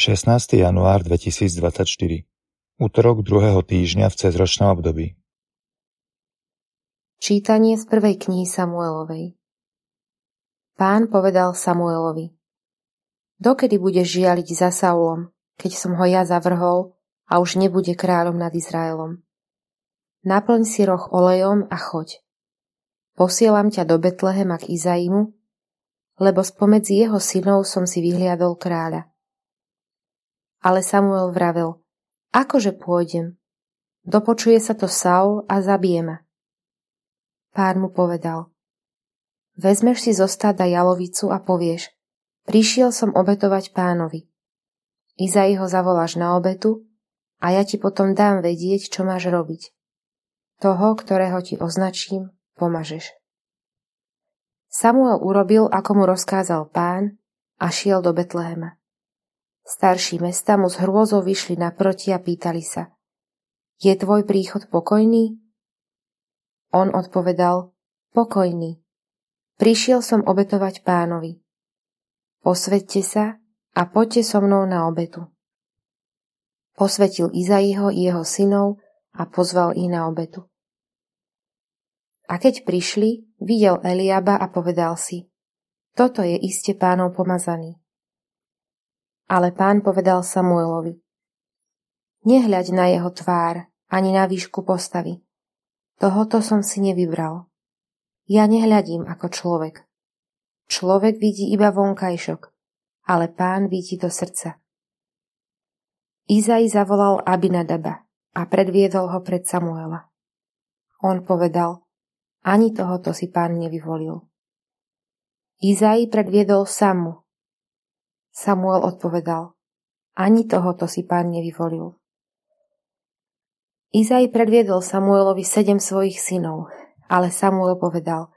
16. január 2024 Útorok druhého týždňa v cezročnom období Čítanie z prvej knihy Samuelovej Pán povedal Samuelovi Dokedy budeš žialiť za Saulom, keď som ho ja zavrhol a už nebude kráľom nad Izraelom? Naplň si roh olejom a choď. Posielam ťa do Betlehema k Izaimu, lebo spomedzi jeho synov som si vyhliadol kráľa. Ale Samuel vravel, akože pôjdem? Dopočuje sa to Saul a zabije ma. Pán mu povedal, vezmeš si zo stáda jalovicu a povieš, prišiel som obetovať pánovi. Izai ho zavoláš na obetu a ja ti potom dám vedieť, čo máš robiť. Toho, ktorého ti označím, pomažeš. Samuel urobil, ako mu rozkázal pán a šiel do Betlehema. Starší mesta mu s hrôzou vyšli naproti a pýtali sa Je tvoj príchod pokojný? On odpovedal Pokojný. Prišiel som obetovať pánovi. Posvedte sa a poďte so mnou na obetu. Posvetil Izaiho i jeho synov a pozval ich na obetu. A keď prišli, videl Eliaba a povedal si, toto je iste pánov pomazaný. Ale pán povedal Samuelovi, nehľaď na jeho tvár, ani na výšku postavy. Tohoto som si nevybral. Ja nehľadím ako človek. Človek vidí iba vonkajšok, ale pán vidí do srdca. Izai zavolal Abinadaba a predviedol ho pred Samuela. On povedal, ani tohoto si pán nevyvolil. Izai predviedol Samu Samuel odpovedal, ani tohoto si pán nevyvolil. Izai predviedol Samuelovi sedem svojich synov, ale Samuel povedal,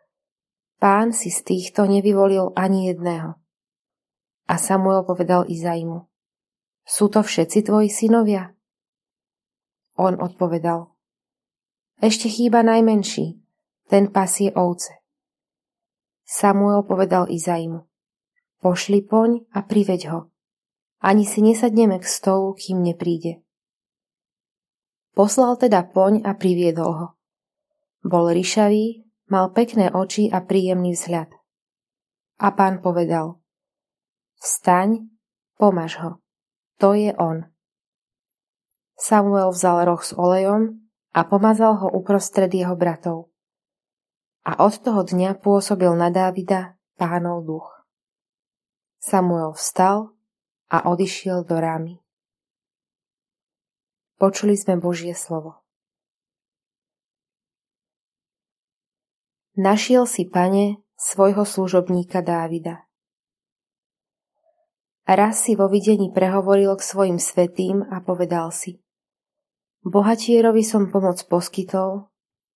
pán si z týchto nevyvolil ani jedného. A Samuel povedal Izaimu, sú to všetci tvoji synovia? On odpovedal, ešte chýba najmenší, ten pasie ovce. Samuel povedal Izaimu, Pošli poň a priveď ho. Ani si nesadneme k stolu, kým nepríde. Poslal teda poň a priviedol ho. Bol ryšavý, mal pekné oči a príjemný vzhľad. A pán povedal, vstaň, pomaž ho, to je on. Samuel vzal roh s olejom a pomazal ho uprostred jeho bratov. A od toho dňa pôsobil na Dávida pánov duch. Samuel vstal a odišiel do rámy. Počuli sme Božie slovo. Našiel si, pane, svojho služobníka Dávida. Raz si vo videní prehovoril k svojim svetým a povedal si Bohatierovi som pomoc poskytol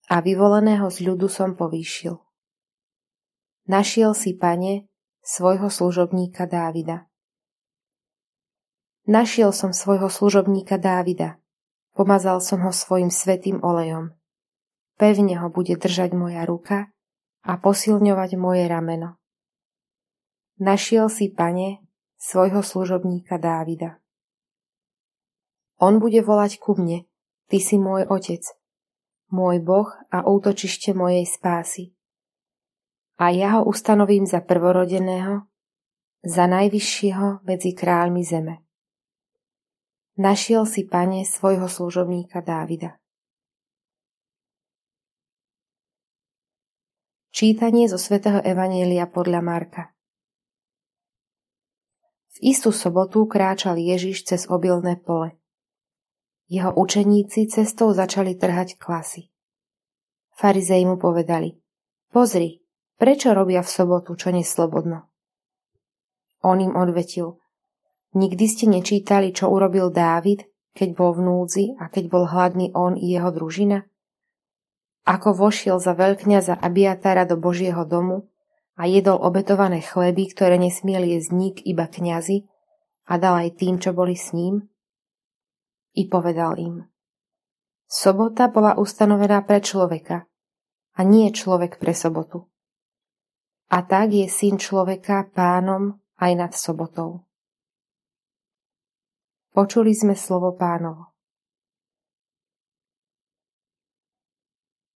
a vyvoleného z ľudu som povýšil. Našiel si, pane, svojho služobníka Dávida. Našiel som svojho služobníka Dávida. Pomazal som ho svojim svetým olejom. Pevne ho bude držať moja ruka a posilňovať moje rameno. Našiel si, pane, svojho služobníka Dávida. On bude volať ku mne, ty si môj otec, môj Boh a útočište mojej spásy a ja ho ustanovím za prvorodeného, za najvyššieho medzi kráľmi zeme. Našiel si, pane, svojho služobníka Dávida. Čítanie zo svätého Evanielia podľa Marka V istú sobotu kráčal Ježiš cez obilné pole. Jeho učeníci cestou začali trhať klasy. Farizei mu povedali, pozri, Prečo robia v sobotu, čo neslobodno? On im odvetil, nikdy ste nečítali, čo urobil Dávid, keď bol v núdzi a keď bol hladný on i jeho družina? Ako vošiel za veľkňaza Abiatara do Božieho domu a jedol obetované chleby, ktoré nesmiel jesť nik iba kňazi a dal aj tým, čo boli s ním? I povedal im, sobota bola ustanovená pre človeka a nie človek pre sobotu. A tak je syn človeka pánom aj nad sobotou. Počuli sme slovo pánovo.